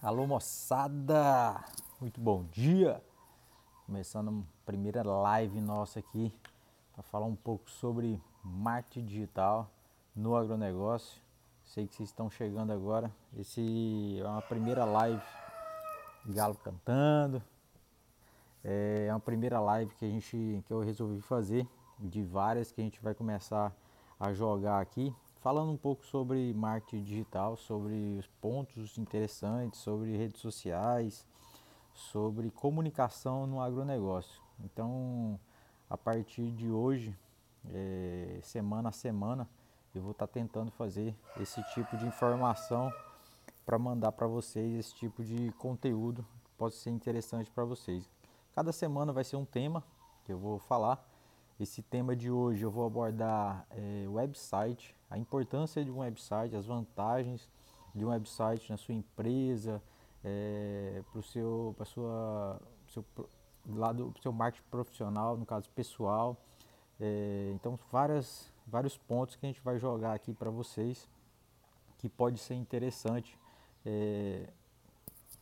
Alô moçada, muito bom dia. Começando a primeira live nossa aqui para falar um pouco sobre marketing digital no agronegócio. Sei que vocês estão chegando agora. Esse é uma primeira live galo cantando. É uma primeira live que a gente que eu resolvi fazer de várias que a gente vai começar a jogar aqui falando um pouco sobre marketing digital, sobre os pontos interessantes, sobre redes sociais, sobre comunicação no agronegócio. Então, a partir de hoje, é, semana a semana, eu vou estar tá tentando fazer esse tipo de informação para mandar para vocês esse tipo de conteúdo que pode ser interessante para vocês. Cada semana vai ser um tema que eu vou falar esse tema de hoje eu vou abordar é, website, a importância de um website, as vantagens de um website na sua empresa, é, para o seu, sua, seu lado, seu marketing profissional, no caso pessoal. É, então várias, vários pontos que a gente vai jogar aqui para vocês que pode ser interessante é,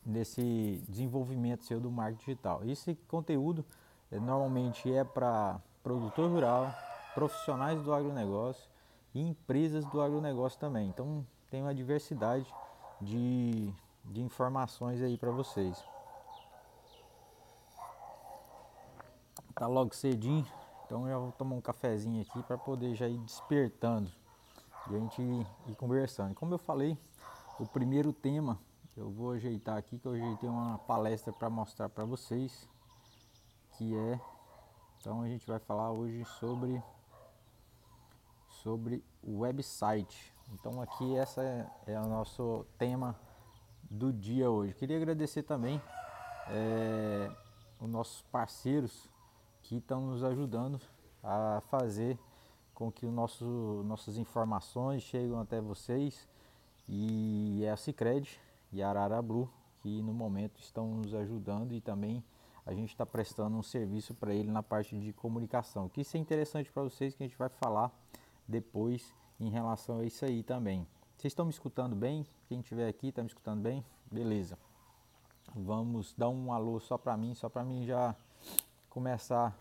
nesse desenvolvimento seu do marketing digital. Esse conteúdo normalmente é para produtor rural, profissionais do agronegócio e empresas do agronegócio também. Então tem uma diversidade de, de informações aí para vocês. Tá logo cedinho, então eu vou tomar um cafezinho aqui para poder já ir despertando e a gente ir conversando. Como eu falei, o primeiro tema eu vou ajeitar aqui que eu ajeitei uma palestra para mostrar para vocês que é então a gente vai falar hoje sobre sobre o website. Então aqui essa é, é o nosso tema do dia hoje. Queria agradecer também é, os nossos parceiros que estão nos ajudando a fazer com que o nosso, nossas informações cheguem até vocês e é a Cicred e a Arara Blue que no momento estão nos ajudando e também a gente está prestando um serviço para ele na parte de comunicação. Que isso é interessante para vocês que a gente vai falar depois em relação a isso aí também. Vocês estão me escutando bem? Quem estiver aqui está me escutando bem? Beleza. Vamos dar um alô só para mim, só para mim já começar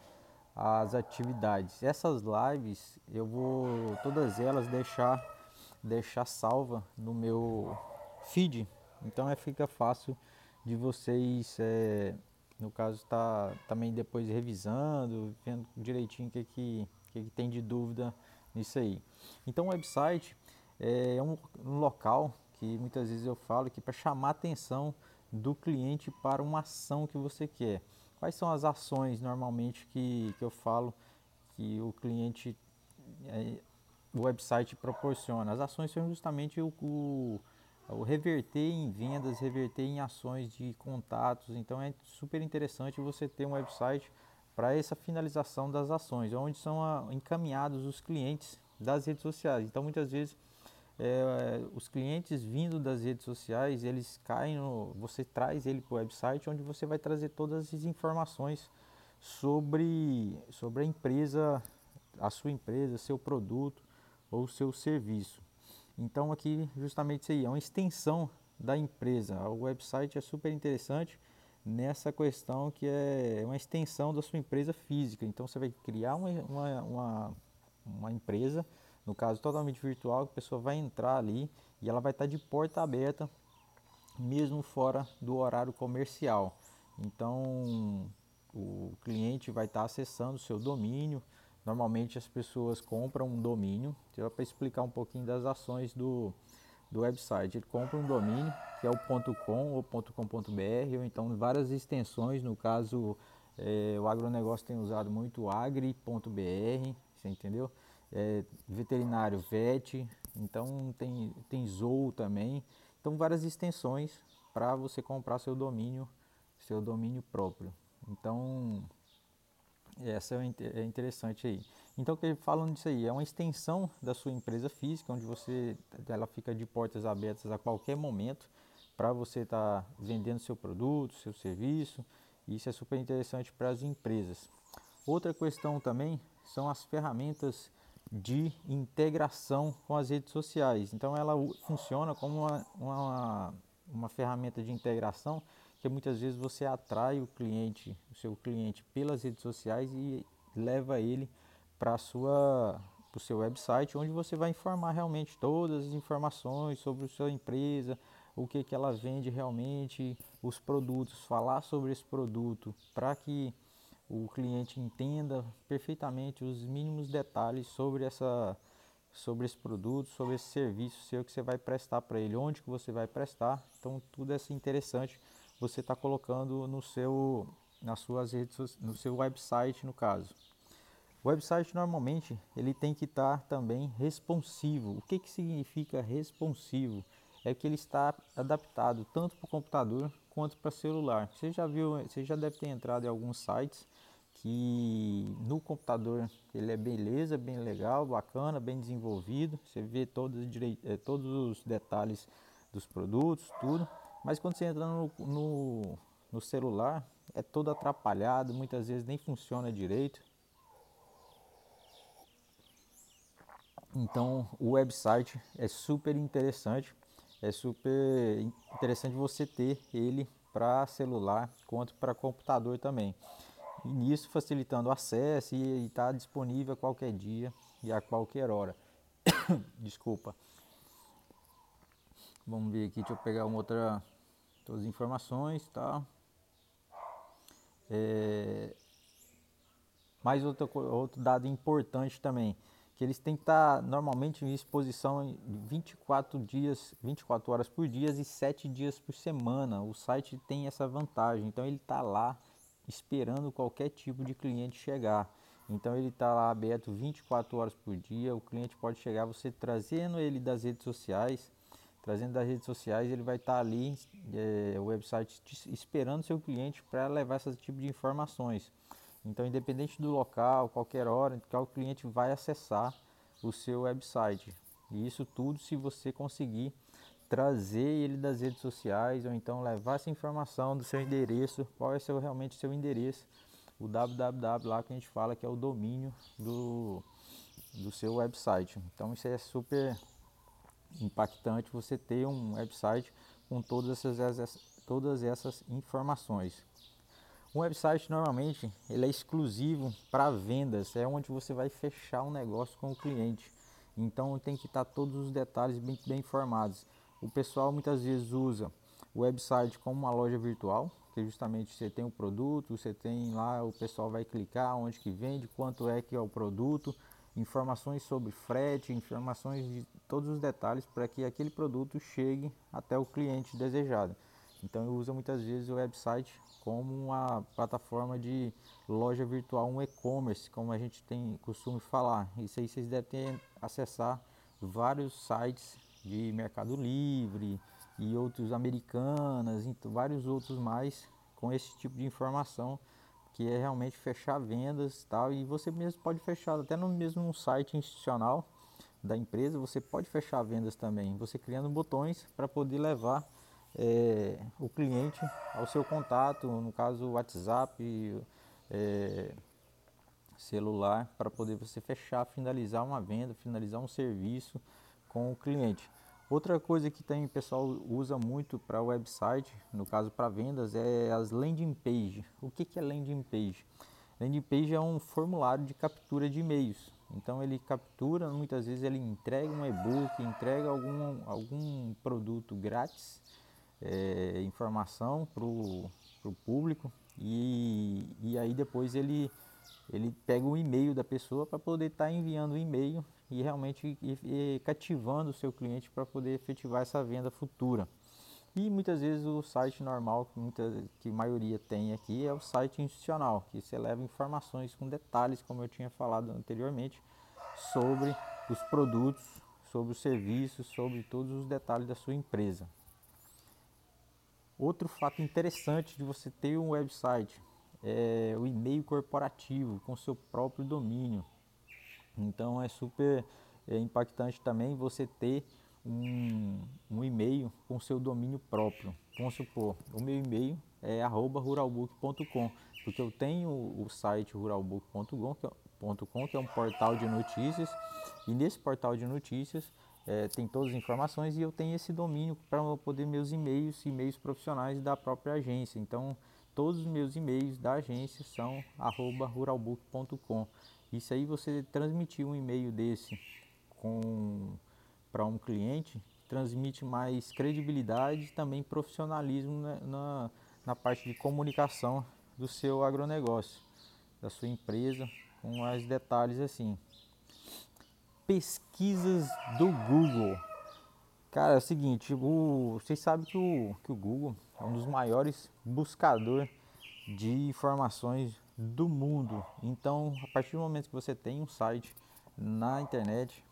as atividades. Essas lives eu vou todas elas deixar deixar salva no meu feed, então é fica fácil de vocês é, no caso está também depois revisando, vendo direitinho o que, que, que, que tem de dúvida nisso aí. Então o website é um, um local que muitas vezes eu falo que para chamar a atenção do cliente para uma ação que você quer. Quais são as ações normalmente que, que eu falo que o cliente, é, o website proporciona? As ações são justamente o, o o reverter em vendas, reverter em ações de contatos. Então é super interessante você ter um website para essa finalização das ações, onde são a, encaminhados os clientes das redes sociais. Então muitas vezes é, os clientes vindo das redes sociais, eles caem no, você traz ele para o website onde você vai trazer todas as informações sobre, sobre a empresa, a sua empresa, seu produto ou seu serviço. Então aqui justamente isso aí, é uma extensão da empresa. O website é super interessante nessa questão que é uma extensão da sua empresa física. Então você vai criar uma, uma, uma, uma empresa, no caso totalmente virtual, que a pessoa vai entrar ali e ela vai estar de porta aberta mesmo fora do horário comercial. Então o cliente vai estar acessando o seu domínio, Normalmente as pessoas compram um domínio, então para explicar um pouquinho das ações do, do website. Ele compra um domínio, que é o .com ou .com.br, ou então várias extensões, no caso é, o agronegócio tem usado muito agri.br, você entendeu? É, veterinário vet, então tem, tem Zou também. Então várias extensões para você comprar seu domínio, seu domínio próprio. Então essa é, é interessante aí. Então, falando disso aí, é uma extensão da sua empresa física, onde você ela fica de portas abertas a qualquer momento para você estar tá vendendo seu produto, seu serviço. Isso é super interessante para as empresas. Outra questão também são as ferramentas de integração com as redes sociais. Então, ela funciona como uma, uma uma ferramenta de integração que muitas vezes você atrai o cliente, o seu cliente pelas redes sociais e leva ele para sua o seu website, onde você vai informar realmente todas as informações sobre a sua empresa, o que, que ela vende realmente, os produtos, falar sobre esse produto, para que o cliente entenda perfeitamente os mínimos detalhes sobre essa sobre esse produto, sobre esse serviço seu que você vai prestar para ele, onde que você vai prestar. Então tudo é interessante você está colocando no seu nas suas redes no seu website no caso. O website normalmente ele tem que estar também responsivo. O que, que significa responsivo? É que ele está adaptado tanto para o computador quanto para celular. Você já viu, você já deve ter entrado em alguns sites que no computador ele é beleza, bem legal, bacana, bem desenvolvido. Você vê todos, eh, todos os detalhes dos produtos, tudo. Mas quando você entra no, no, no celular, é todo atrapalhado, muitas vezes nem funciona direito. Então o website é super interessante, é super interessante você ter ele para celular quanto para computador também. E nisso facilitando o acesso e está disponível a qualquer dia e a qualquer hora. Desculpa. Vamos ver aqui, deixa eu pegar uma outra todas as informações, tá? É, mais outro, outro dado importante também que eles têm que estar normalmente em exposição 24 dias, 24 horas por dia e 7 dias por semana. O site tem essa vantagem, então ele está lá esperando qualquer tipo de cliente chegar. Então ele está lá aberto 24 horas por dia. O cliente pode chegar, você trazendo ele das redes sociais, trazendo das redes sociais, ele vai estar tá ali, é, o website esperando seu cliente para levar esse tipo de informações. Então, independente do local, qualquer hora, o cliente vai acessar o seu website. E isso tudo se você conseguir trazer ele das redes sociais ou então levar essa informação do seu endereço, qual é seu, realmente o seu endereço, o www lá que a gente fala que é o domínio do, do seu website. Então isso é super impactante você ter um website com todas essas, todas essas informações. Um website normalmente ele é exclusivo para vendas, é onde você vai fechar um negócio com o cliente. Então tem que estar tá todos os detalhes bem, bem informados. O pessoal muitas vezes usa o website como uma loja virtual, que justamente você tem o produto, você tem lá, o pessoal vai clicar onde que vende, quanto é que é o produto, informações sobre frete, informações de todos os detalhes para que aquele produto chegue até o cliente desejado. Então eu uso muitas vezes o website como uma plataforma de loja virtual, um e-commerce, como a gente tem costume falar. Isso aí vocês devem acessar vários sites de Mercado Livre e outros americanas, e vários outros mais com esse tipo de informação que é realmente fechar vendas tal e você mesmo pode fechar até no mesmo site institucional da empresa você pode fechar vendas também você criando botões para poder levar é, o cliente ao seu contato, no caso WhatsApp, é, celular, para poder você fechar, finalizar uma venda, finalizar um serviço com o cliente. Outra coisa que tem pessoal usa muito para website, no caso para vendas, é as landing page. O que, que é landing page? Landing page é um formulário de captura de e-mails. Então ele captura, muitas vezes ele entrega um e-book, entrega algum, algum produto grátis é, informação para o público e, e aí depois ele, ele pega o e-mail da pessoa para poder estar tá enviando o e-mail e realmente e, e cativando o seu cliente para poder efetivar essa venda futura. E muitas vezes o site normal que, muita, que a maioria tem aqui é o site institucional, que você leva informações com detalhes, como eu tinha falado anteriormente, sobre os produtos, sobre os serviços, sobre todos os detalhes da sua empresa. Outro fato interessante de você ter um website é o e-mail corporativo com seu próprio domínio. Então é super é, impactante também você ter um, um e-mail com seu domínio próprio. Vamos supor, o meu e-mail é ruralbook.com, porque eu tenho o site ruralbook.com, é, que é um portal de notícias, e nesse portal de notícias é, tem todas as informações e eu tenho esse domínio para poder meus e-mails, e-mails profissionais da própria agência. Então, todos os meus e-mails da agência são ruralbook.com. Isso aí você transmitir um e-mail desse para um cliente transmite mais credibilidade e também profissionalismo na, na, na parte de comunicação do seu agronegócio, da sua empresa, com mais detalhes assim. Pesquisas do Google. Cara, é o seguinte, o, vocês sabem que o, que o Google é um dos maiores buscadores de informações do mundo. Então, a partir do momento que você tem um site na internet,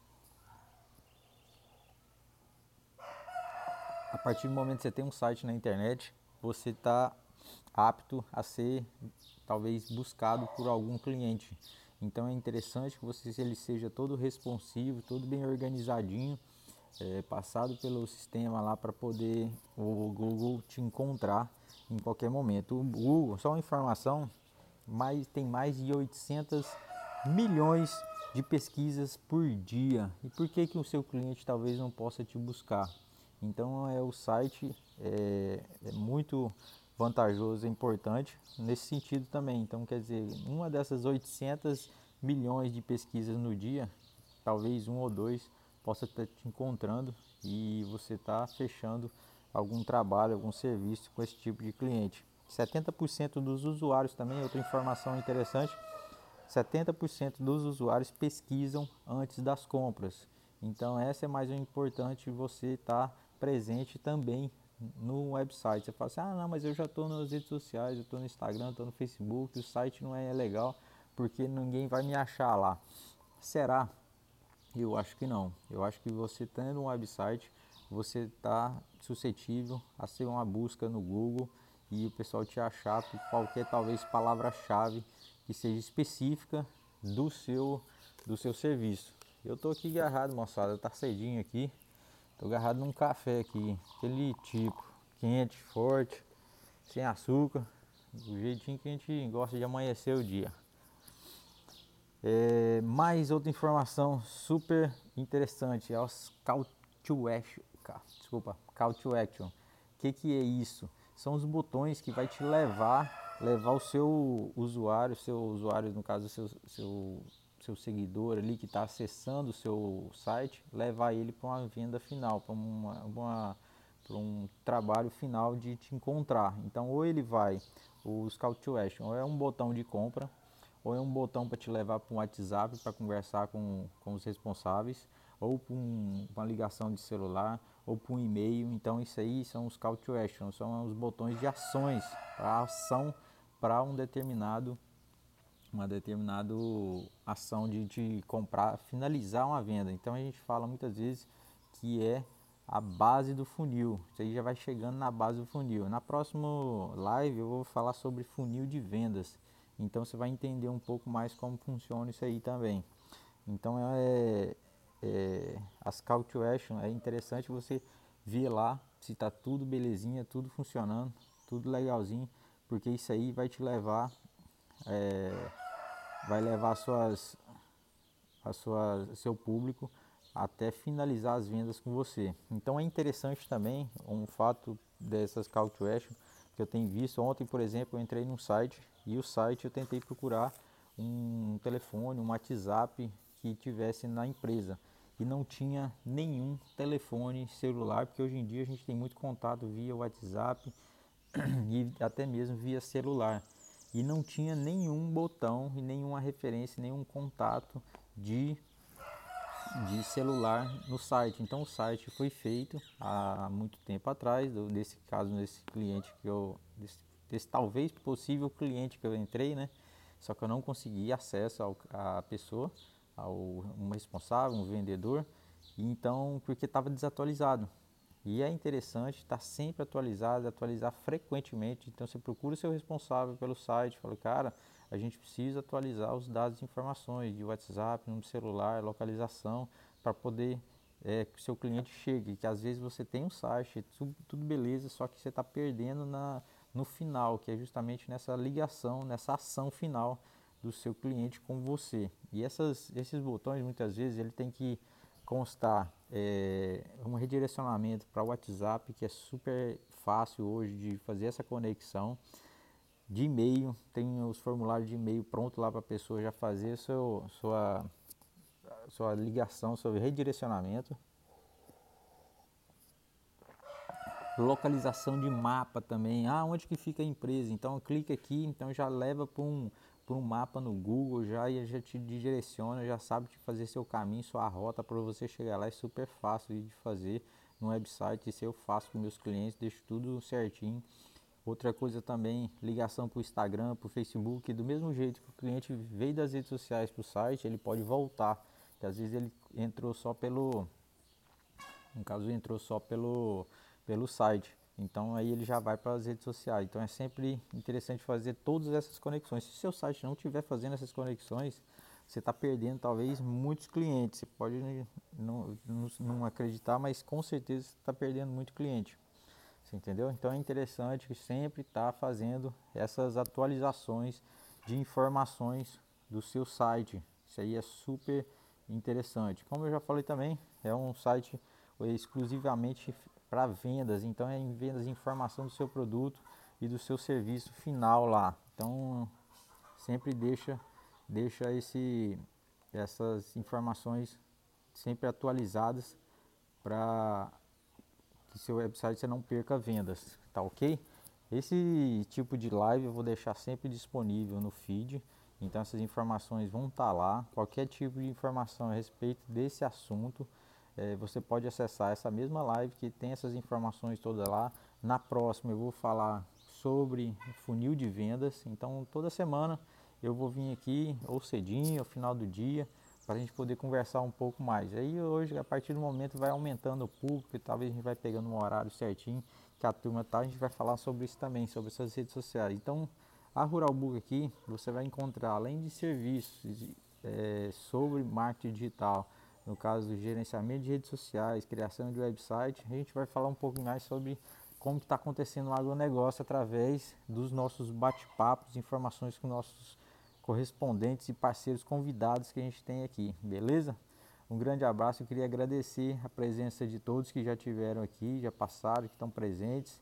a partir do momento que você tem um site na internet, você está apto a ser talvez buscado por algum cliente. Então é interessante que você ele seja todo responsivo, todo bem organizadinho, é, passado pelo sistema lá para poder o Google te encontrar em qualquer momento. O Google, só uma informação, mais, tem mais de 800 milhões de pesquisas por dia. E por que, que o seu cliente talvez não possa te buscar? Então é o site é, é muito vantajoso, é importante nesse sentido também. Então quer dizer, uma dessas 800 milhões de pesquisas no dia, talvez um ou dois possa estar te encontrando e você está fechando algum trabalho, algum serviço com esse tipo de cliente. 70% dos usuários também, outra informação interessante, 70% dos usuários pesquisam antes das compras. Então essa é mais importante você estar tá presente também no website. Você fala assim, ah não, mas eu já estou nas redes sociais, eu estou no Instagram, estou no Facebook, o site não é legal porque ninguém vai me achar lá. Será? Eu acho que não. Eu acho que você tendo um website, você está suscetível a ser uma busca no Google e o pessoal te achar por qualquer talvez palavra-chave que seja específica do seu do seu serviço. Eu tô aqui agarrado, moçada, tá cedinho aqui. Tô agarrado num café aqui, aquele tipo, quente, forte, sem açúcar, do jeitinho que a gente gosta de amanhecer o dia. É, mais outra informação super interessante é os call to action. Desculpa, call to action. O que, que é isso? São os botões que vai te levar, levar o seu usuário, seu usuário, no caso, seu, seu, seu seguidor ali que está acessando o seu site, levar ele para uma venda final, para uma, uma para um trabalho final de te encontrar. Então, ou ele vai, os call to action, ou é um botão de compra, ou é um botão para te levar para um WhatsApp para conversar com, com os responsáveis, ou para um, uma ligação de celular, ou para um e-mail. Então isso aí são os call to action, são os botões de ações, para ação para um determinado uma determinada ação de, de comprar, finalizar uma venda. Então a gente fala muitas vezes que é a base do funil. Isso aí já vai chegando na base do funil. Na próxima live eu vou falar sobre funil de vendas. Então você vai entender um pouco mais como funciona isso aí também. Então é, é as call to action é interessante você ver lá se está tudo belezinha, tudo funcionando, tudo legalzinho, porque isso aí vai te levar, é, vai levar suas, a sua, seu público até finalizar as vendas com você. Então é interessante também um fato dessas call to action que eu tenho visto. Ontem, por exemplo, eu entrei num site e o site eu tentei procurar um telefone, um WhatsApp que tivesse na empresa e não tinha nenhum telefone celular, porque hoje em dia a gente tem muito contato via WhatsApp e até mesmo via celular. E não tinha nenhum botão e nenhuma referência, nenhum contato de, de celular no site. Então o site foi feito há muito tempo atrás, desse caso, nesse cliente que eu, desse desse talvez possível cliente que eu entrei, né? Só que eu não consegui acesso à pessoa, ao um responsável, um vendedor, então porque estava desatualizado. E é interessante estar tá sempre atualizado, atualizar frequentemente. Então você procura o seu responsável pelo site, fala, cara, a gente precisa atualizar os dados e informações de WhatsApp, número celular, localização, para poder é, que o seu cliente chegue. Que às vezes você tem um site, tudo, tudo beleza, só que você está perdendo na, no final, que é justamente nessa ligação, nessa ação final do seu cliente com você. E essas, esses botões muitas vezes ele tem que constar é, um redirecionamento para o WhatsApp, que é super fácil hoje de fazer essa conexão. De e-mail, tem os formulários de e-mail pronto lá para a pessoa já fazer seu, sua, sua ligação, seu redirecionamento. Localização de mapa também, ah, onde que fica a empresa? Então clica aqui, então já leva para um, um mapa no Google já e já te direciona, já sabe te fazer seu caminho, sua rota para você chegar lá. É super fácil de fazer no website. Isso eu faço com meus clientes, deixo tudo certinho. Outra coisa também, ligação para o Instagram, para o Facebook, do mesmo jeito que o cliente veio das redes sociais para o site, ele pode voltar. Que às vezes ele entrou só pelo, no caso entrou só pelo pelo site. Então aí ele já vai para as redes sociais. Então é sempre interessante fazer todas essas conexões. Se seu site não estiver fazendo essas conexões, você está perdendo talvez muitos clientes. Você pode não, não, não acreditar, mas com certeza está perdendo muito cliente. Você entendeu? Então é interessante sempre estar tá fazendo essas atualizações de informações do seu site. Isso aí é super interessante. Como eu já falei também, é um site exclusivamente para vendas, então é em vendas informação do seu produto e do seu serviço final lá. Então sempre deixa deixa esse essas informações sempre atualizadas para que seu website você não perca vendas, tá ok? Esse tipo de live eu vou deixar sempre disponível no feed, então essas informações vão estar tá lá. Qualquer tipo de informação a respeito desse assunto é, você pode acessar essa mesma live que tem essas informações todas lá. Na próxima eu vou falar sobre funil de vendas. Então toda semana eu vou vir aqui ou cedinho, ao final do dia, para a gente poder conversar um pouco mais. Aí hoje, a partir do momento, vai aumentando o público e talvez a gente vai pegando um horário certinho que a turma tá, a gente vai falar sobre isso também, sobre essas redes sociais. Então, a Rural Book aqui, você vai encontrar, além de serviços é, sobre marketing digital, no caso do gerenciamento de redes sociais, criação de website, a gente vai falar um pouco mais sobre como está acontecendo o agronegócio através dos nossos bate-papos, informações com nossos correspondentes e parceiros convidados que a gente tem aqui, beleza? Um grande abraço, eu queria agradecer a presença de todos que já tiveram aqui, já passaram, que estão presentes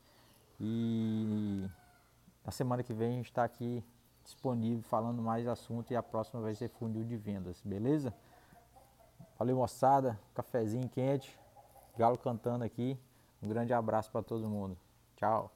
e na semana que vem a gente está aqui disponível falando mais assunto e a próxima vai ser funil de vendas, beleza? Valeu moçada, cafezinho quente, galo cantando aqui. Um grande abraço para todo mundo. Tchau.